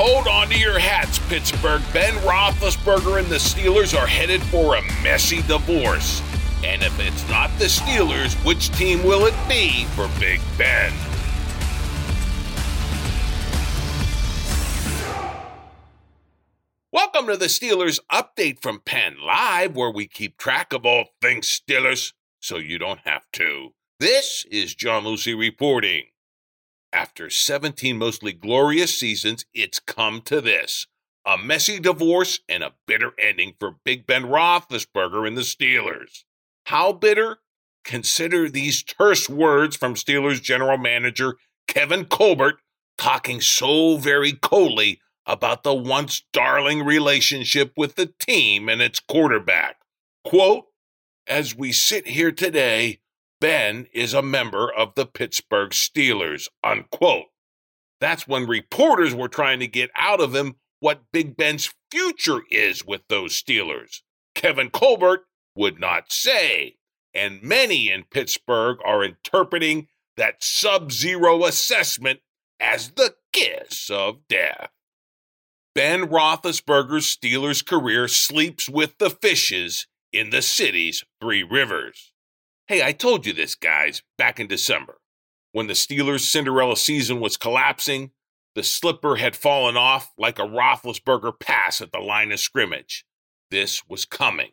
Hold on to your hats, Pittsburgh. Ben Roethlisberger and the Steelers are headed for a messy divorce. And if it's not the Steelers, which team will it be for Big Ben? Welcome to the Steelers update from Penn Live, where we keep track of all things Steelers so you don't have to. This is John Lucy reporting. After 17 mostly glorious seasons, it's come to this a messy divorce and a bitter ending for Big Ben Roethlisberger and the Steelers. How bitter? Consider these terse words from Steelers general manager Kevin Colbert talking so very coldly about the once darling relationship with the team and its quarterback. Quote, as we sit here today, Ben is a member of the Pittsburgh Steelers, unquote. That's when reporters were trying to get out of him what Big Ben's future is with those Steelers. Kevin Colbert would not say, and many in Pittsburgh are interpreting that sub zero assessment as the kiss of death. Ben Roethlisberger's Steelers career sleeps with the fishes in the city's three rivers. Hey, I told you this, guys, back in December. When the Steelers' Cinderella season was collapsing, the slipper had fallen off like a Roethlisberger pass at the line of scrimmage. This was coming.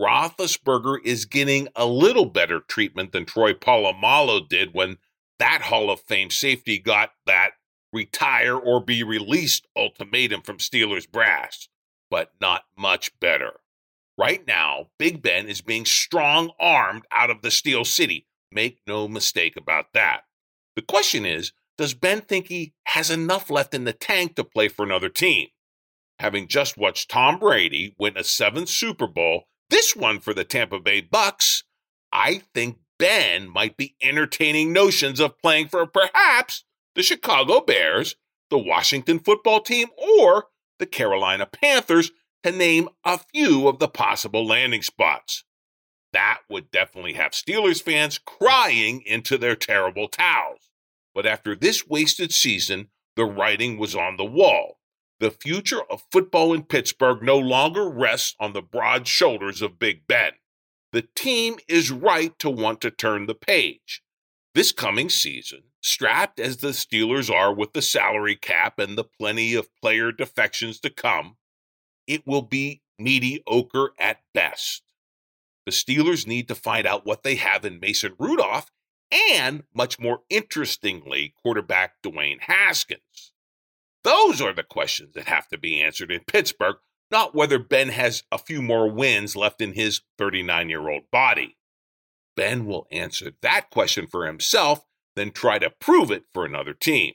Roethlisberger is getting a little better treatment than Troy Polamalu did when that Hall of Fame safety got that retire or be released ultimatum from Steelers brass, but not much better. Right now, Big Ben is being strong armed out of the Steel City. Make no mistake about that. The question is Does Ben think he has enough left in the tank to play for another team? Having just watched Tom Brady win a seventh Super Bowl, this one for the Tampa Bay Bucks, I think Ben might be entertaining notions of playing for perhaps the Chicago Bears, the Washington football team, or the Carolina Panthers to name a few of the possible landing spots. That would definitely have Steelers fans crying into their terrible towels. But after this wasted season, the writing was on the wall. The future of football in Pittsburgh no longer rests on the broad shoulders of Big Ben. The team is right to want to turn the page. This coming season, strapped as the Steelers are with the salary cap and the plenty of player defections to come, it will be mediocre at best. The Steelers need to find out what they have in Mason Rudolph and, much more interestingly, quarterback Dwayne Haskins. Those are the questions that have to be answered in Pittsburgh, not whether Ben has a few more wins left in his 39 year old body. Ben will answer that question for himself, then try to prove it for another team.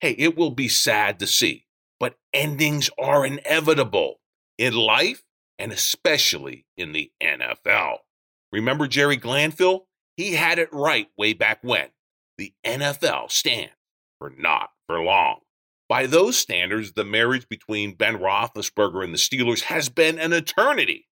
Hey, it will be sad to see but endings are inevitable in life and especially in the NFL. Remember Jerry Glanville? He had it right way back when. The NFL stands for not for long. By those standards, the marriage between Ben Roethlisberger and the Steelers has been an eternity.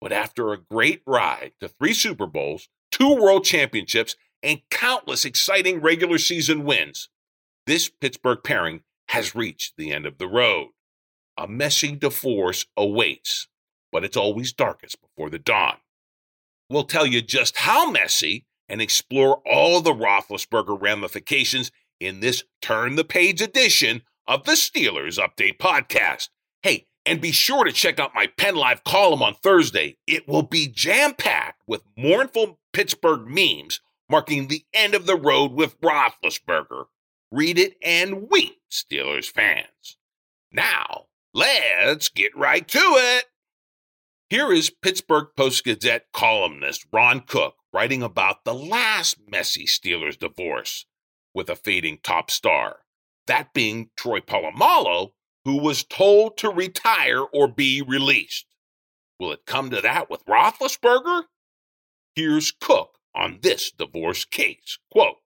But after a great ride to three Super Bowls, two world championships, and countless exciting regular season wins, this Pittsburgh pairing has reached the end of the road. A messy divorce awaits, but it's always darkest before the dawn. We'll tell you just how messy and explore all the Roethlisberger ramifications in this Turn the Page edition of the Steelers Update podcast. Hey, and be sure to check out my Penn Live column on Thursday. It will be jam packed with mournful Pittsburgh memes marking the end of the road with Roethlisberger. Read it and weep, Steelers fans. Now, let's get right to it. Here is Pittsburgh Post Gazette columnist Ron Cook writing about the last messy Steelers divorce with a fading top star, that being Troy Polamalu, who was told to retire or be released. Will it come to that with Roethlisberger? Here's Cook on this divorce case. Quote,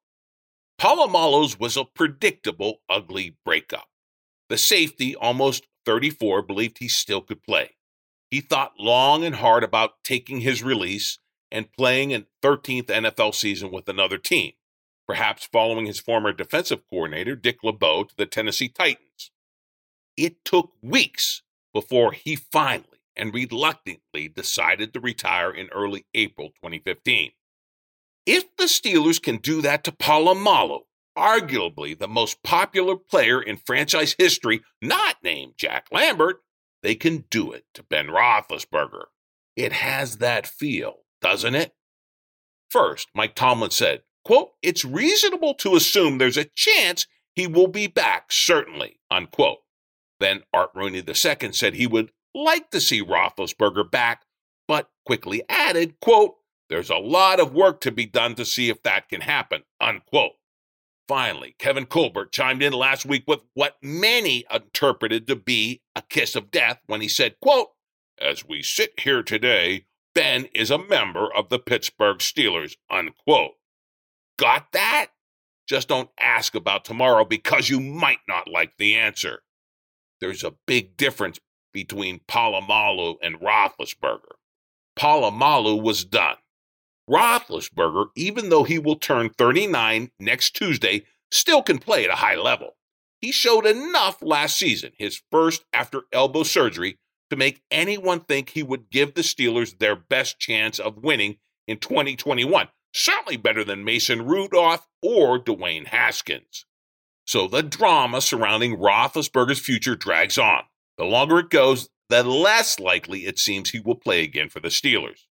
Polamalu's was a predictable, ugly breakup. The safety, almost 34, believed he still could play. He thought long and hard about taking his release and playing a 13th NFL season with another team, perhaps following his former defensive coordinator, Dick LeBeau, to the Tennessee Titans. it took weeks before he finally and reluctantly decided to retire in early April 2015. If the Steelers can do that to Polamalu, arguably the most popular player in franchise history, not named Jack Lambert, they can do it to Ben Roethlisberger. It has that feel, doesn't it? First, Mike Tomlin said, quote, it's reasonable to assume there's a chance he will be back, certainly, unquote. Then Art Rooney II said he would like to see Roethlisberger back, but quickly added, quote, there's a lot of work to be done to see if that can happen, unquote. Finally, Kevin Colbert chimed in last week with what many interpreted to be a kiss of death when he said, quote, As we sit here today, Ben is a member of the Pittsburgh Steelers, unquote. Got that? Just don't ask about tomorrow because you might not like the answer. There's a big difference between Polamalu and Roethlisberger. Polamalu was done. Roethlisberger, even though he will turn 39 next Tuesday, still can play at a high level. He showed enough last season, his first after elbow surgery, to make anyone think he would give the Steelers their best chance of winning in 2021. Certainly better than Mason Rudolph or Dwayne Haskins. So the drama surrounding Roethlisberger's future drags on. The longer it goes, the less likely it seems he will play again for the Steelers.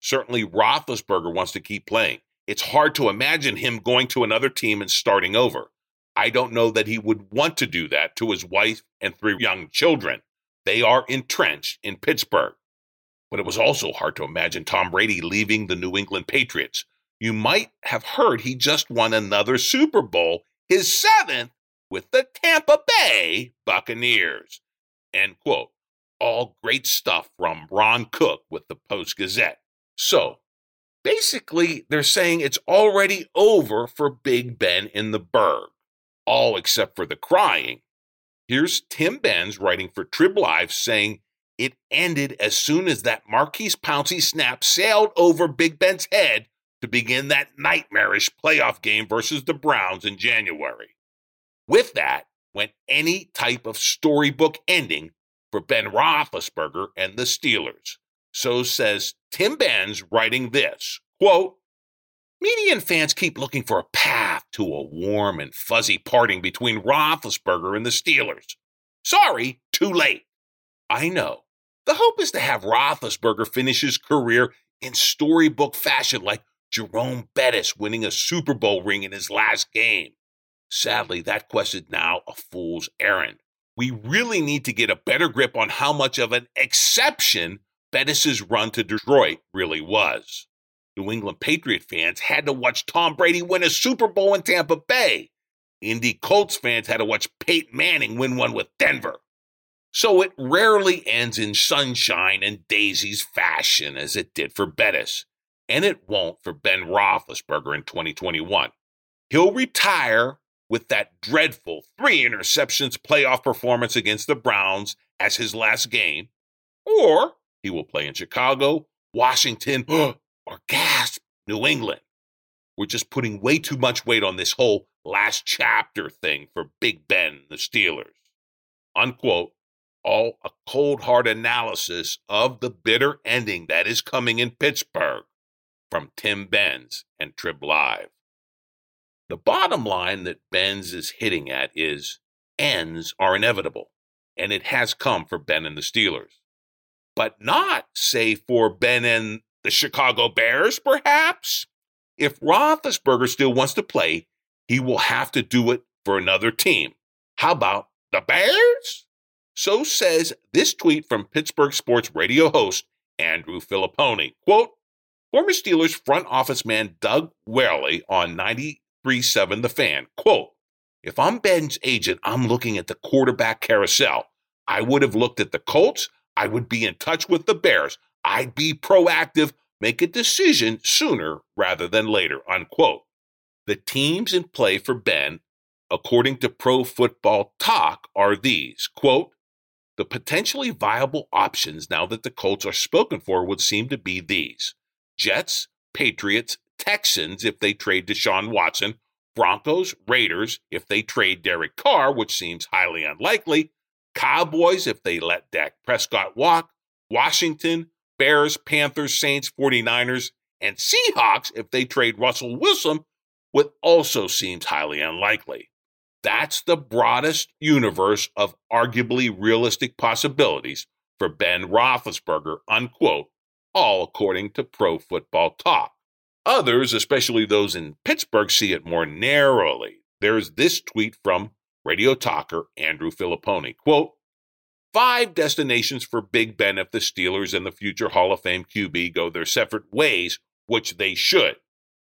Certainly, Roethlisberger wants to keep playing. It's hard to imagine him going to another team and starting over. I don't know that he would want to do that to his wife and three young children. They are entrenched in Pittsburgh. But it was also hard to imagine Tom Brady leaving the New England Patriots. You might have heard he just won another Super Bowl, his seventh, with the Tampa Bay Buccaneers. End quote. All great stuff from Ron Cook with the Post Gazette. So basically, they're saying it's already over for Big Ben in the Burgh, all except for the crying. Here's Tim Benz writing for Trib Live saying it ended as soon as that Maurkice Pouncey snap sailed over Big Ben's head to begin that nightmarish playoff game versus the Browns in January. With that went any type of storybook ending for Ben Roethlisberger and the Steelers. So says Tim Benz writing this quote, Media and fans keep looking for a path to a warm and fuzzy parting between Roethlisberger and the Steelers. Sorry, too late. I know. The hope is to have Roethlisberger finish his career in storybook fashion, like Jerome Bettis winning a Super Bowl ring in his last game. Sadly, that quest is now a fool's errand. We really need to get a better grip on how much of an exception Bettis's run to Detroit really was. New England Patriot fans had to watch Tom Brady win a Super Bowl in Tampa Bay. Indy Colts fans had to watch Peyton Manning win one with Denver. So it rarely ends in sunshine and daisies fashion as it did for Bettis, and it won't for Ben Roethlisberger in 2021. He'll retire with that dreadful three interceptions playoff performance against the Browns as his last game, or he will play in Chicago, Washington, or gasp, New England. We're just putting way too much weight on this whole last chapter thing for Big Ben, the Steelers. Unquote. All a cold hard analysis of the bitter ending that is coming in Pittsburgh from Tim Benz and Trib Live. The bottom line that Benz is hitting at is ends are inevitable, and it has come for Ben and the Steelers but not, say, for Ben and the Chicago Bears, perhaps? If Roethlisberger still wants to play, he will have to do it for another team. How about the Bears? So says this tweet from Pittsburgh sports radio host Andrew Fillipponi. Quote, former Steelers front office man Doug Whaley on 93.7 The Fan. Quote, if I'm Ben's agent, I'm looking at the quarterback carousel. I would have looked at the Colts. I would be in touch with the Bears. I'd be proactive, make a decision sooner rather than later, unquote. The teams in play for Ben, according to Pro Football Talk, are these quote, the potentially viable options now that the Colts are spoken for would seem to be these Jets, Patriots, Texans if they trade Deshaun Watson, Broncos, Raiders if they trade Derek Carr, which seems highly unlikely, Cowboys if they let Dak Prescott walk, Washington, Bears, Panthers, Saints, 49ers, and Seahawks if they trade Russell Wilson, what also seems highly unlikely. That's the broadest universe of arguably realistic possibilities for Ben Roethlisberger, unquote, all according to Pro Football Talk. Others, especially those in Pittsburgh, see it more narrowly. There's this tweet from radio talker Andrew Fillipponi. Quote, Five destinations for Big Ben if the Steelers and the future Hall of Fame QB go their separate ways, which they should.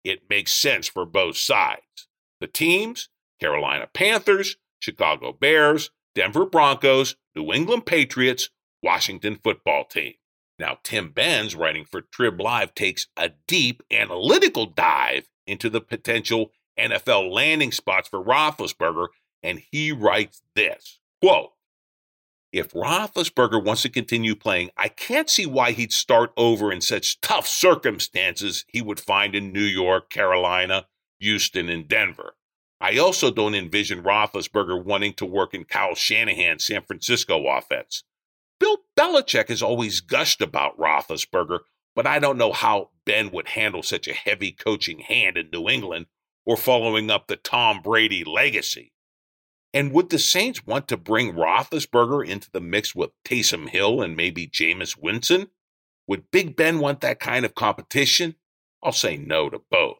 It makes sense for both sides. The teams Carolina Panthers, Chicago Bears, Denver Broncos, New England Patriots, Washington football team. Now, Tim Benz, writing for Trib Live, takes a deep analytical dive into the potential NFL landing spots for Roethlisberger, and he writes this quote, if Roethlisberger wants to continue playing, I can't see why he'd start over in such tough circumstances he would find in New York, Carolina, Houston, and Denver. I also don't envision Roethlisberger wanting to work in Kyle Shanahan's San Francisco offense. Bill Belichick has always gushed about Roethlisberger, but I don't know how Ben would handle such a heavy coaching hand in New England or following up the Tom Brady legacy. And would the Saints want to bring Roethlisberger into the mix with Taysom Hill and maybe Jameis Winston? Would Big Ben want that kind of competition? I'll say no to both.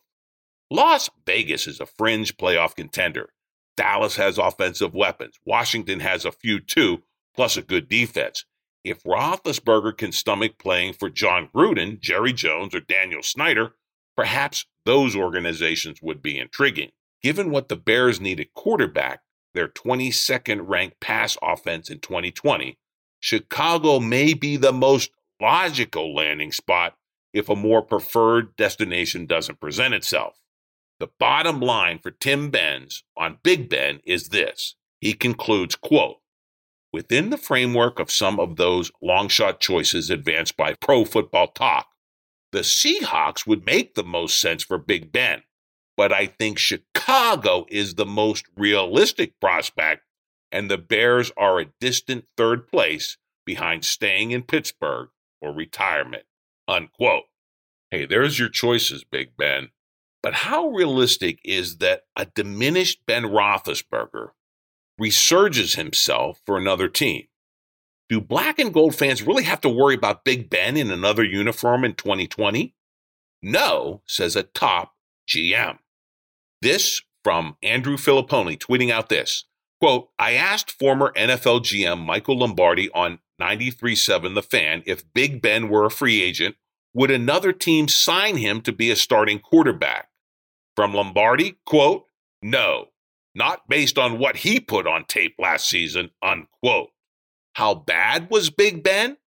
Las Vegas is a fringe playoff contender. Dallas has offensive weapons. Washington has a few too, plus a good defense. If Roethlisberger can stomach playing for Jon Gruden, Jerry Jones, or Daniel Snyder, perhaps those organizations would be intriguing. Given what the Bears needed quarterback, their 22nd ranked pass offense in 2020, Chicago may be the most logical landing spot if a more preferred destination doesn't present itself. The bottom line for Tim Benz on Big Ben is this. He concludes, quote, within the framework of some of those long shot choices advanced by pro football talk, the Seahawks would make the most sense for Big Ben. But I think Chicago is the most realistic prospect, and the Bears are a distant third place behind staying in Pittsburgh or retirement. Unquote. Hey, there's your choices, Big Ben. But how realistic is that a diminished Ben Roethlisberger resurges himself for another team. Do black and gold fans really have to worry about Big Ben in another uniform in 2020? No, says a top GM. This from Andrew Fillipponi tweeting out this quote, I asked former NFL GM Michael Lombardi on 93.7 The Fan if Big Ben were a free agent, would another team sign him to be a starting quarterback? From Lombardi, quote, no not based on what he put on tape last season, unquote. How bad was Big Ben?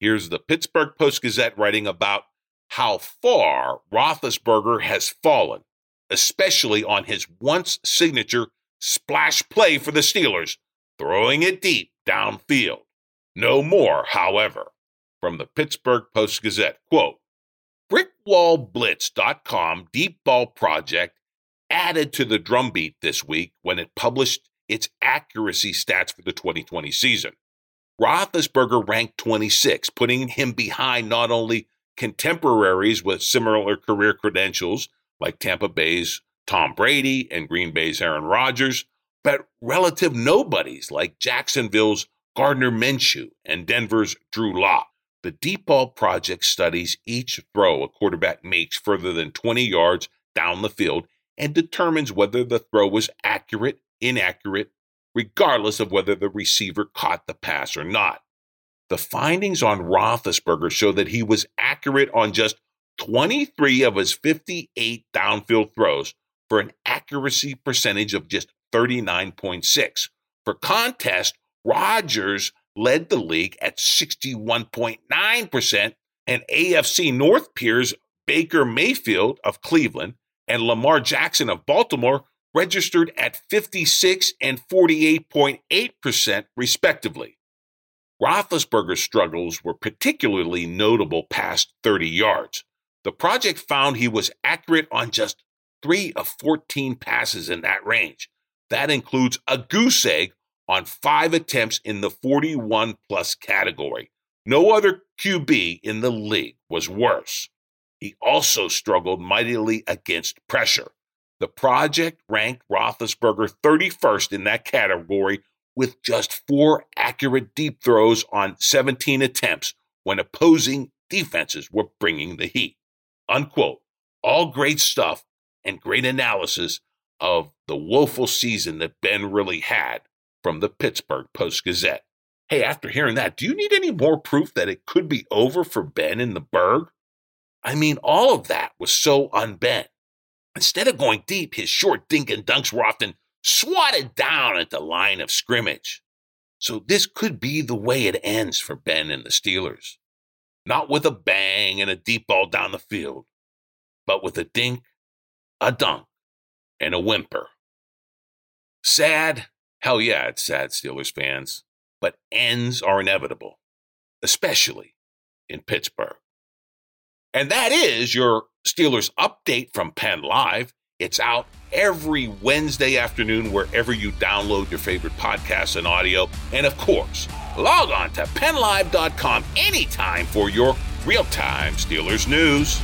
Here's the Pittsburgh Post Gazette writing about how far Roethlisberger has fallen, especially on his once signature splash play for the Steelers, throwing it deep downfield. No more, however. From the Pittsburgh Post Gazette, quote, Brickwallblitz.com Deep Ball Project added to the drumbeat this week when it published its accuracy stats for the 2020 season. Roethlisberger ranked 26, putting him behind not only contemporaries with similar career credentials like Tampa Bay's Tom Brady and Green Bay's Aaron Rodgers, but relative nobodies like Jacksonville's Gardner Minshew and Denver's Drew Lock. The Deep Ball Project studies each throw a quarterback makes further than 20 yards down the field and determines whether the throw was accurate, inaccurate, regardless of whether the receiver caught the pass or not. The findings on Roethlisberger show that he was accurate on just 23 of his 58 downfield throws for an accuracy percentage of just 39.6. For contest, Rodgers led the league at 61.9%, and AFC North peers Baker Mayfield of Cleveland and Lamar Jackson of Baltimore registered at 56 and 48.8%, respectively. Roethlisberger's struggles were particularly notable past 30 yards. The project found he was accurate on just three of 14 passes in that range. That includes a goose egg on five attempts in the 41 plus category. No other QB in the league was worse. He also struggled mightily against pressure. The project ranked Roethlisberger 31st in that category with just four accurate deep throws on 17 attempts when opposing defenses were bringing the heat. Unquote. All great stuff and great analysis of the woeful season that Ben really had from the Pittsburgh Post Gazette. Hey, after hearing that, do you need any more proof that it could be over for Ben in the Burgh? I mean, all of that was so unbent. Instead of going deep, his short dink and dunks were often swatted down at the line of scrimmage. So this could be the way it ends for Ben and the Steelers. Not with a bang and a deep ball down the field, but with a dink, a dunk, and a whimper. Sad? Hell yeah, it's sad, Steelers fans. But ends are inevitable, especially in Pittsburgh. And that is your Steelers update from Penn Live. It's out every Wednesday afternoon wherever you download your favorite podcasts and audio. And of course, log on to pennlive.com anytime for your real time Steelers news.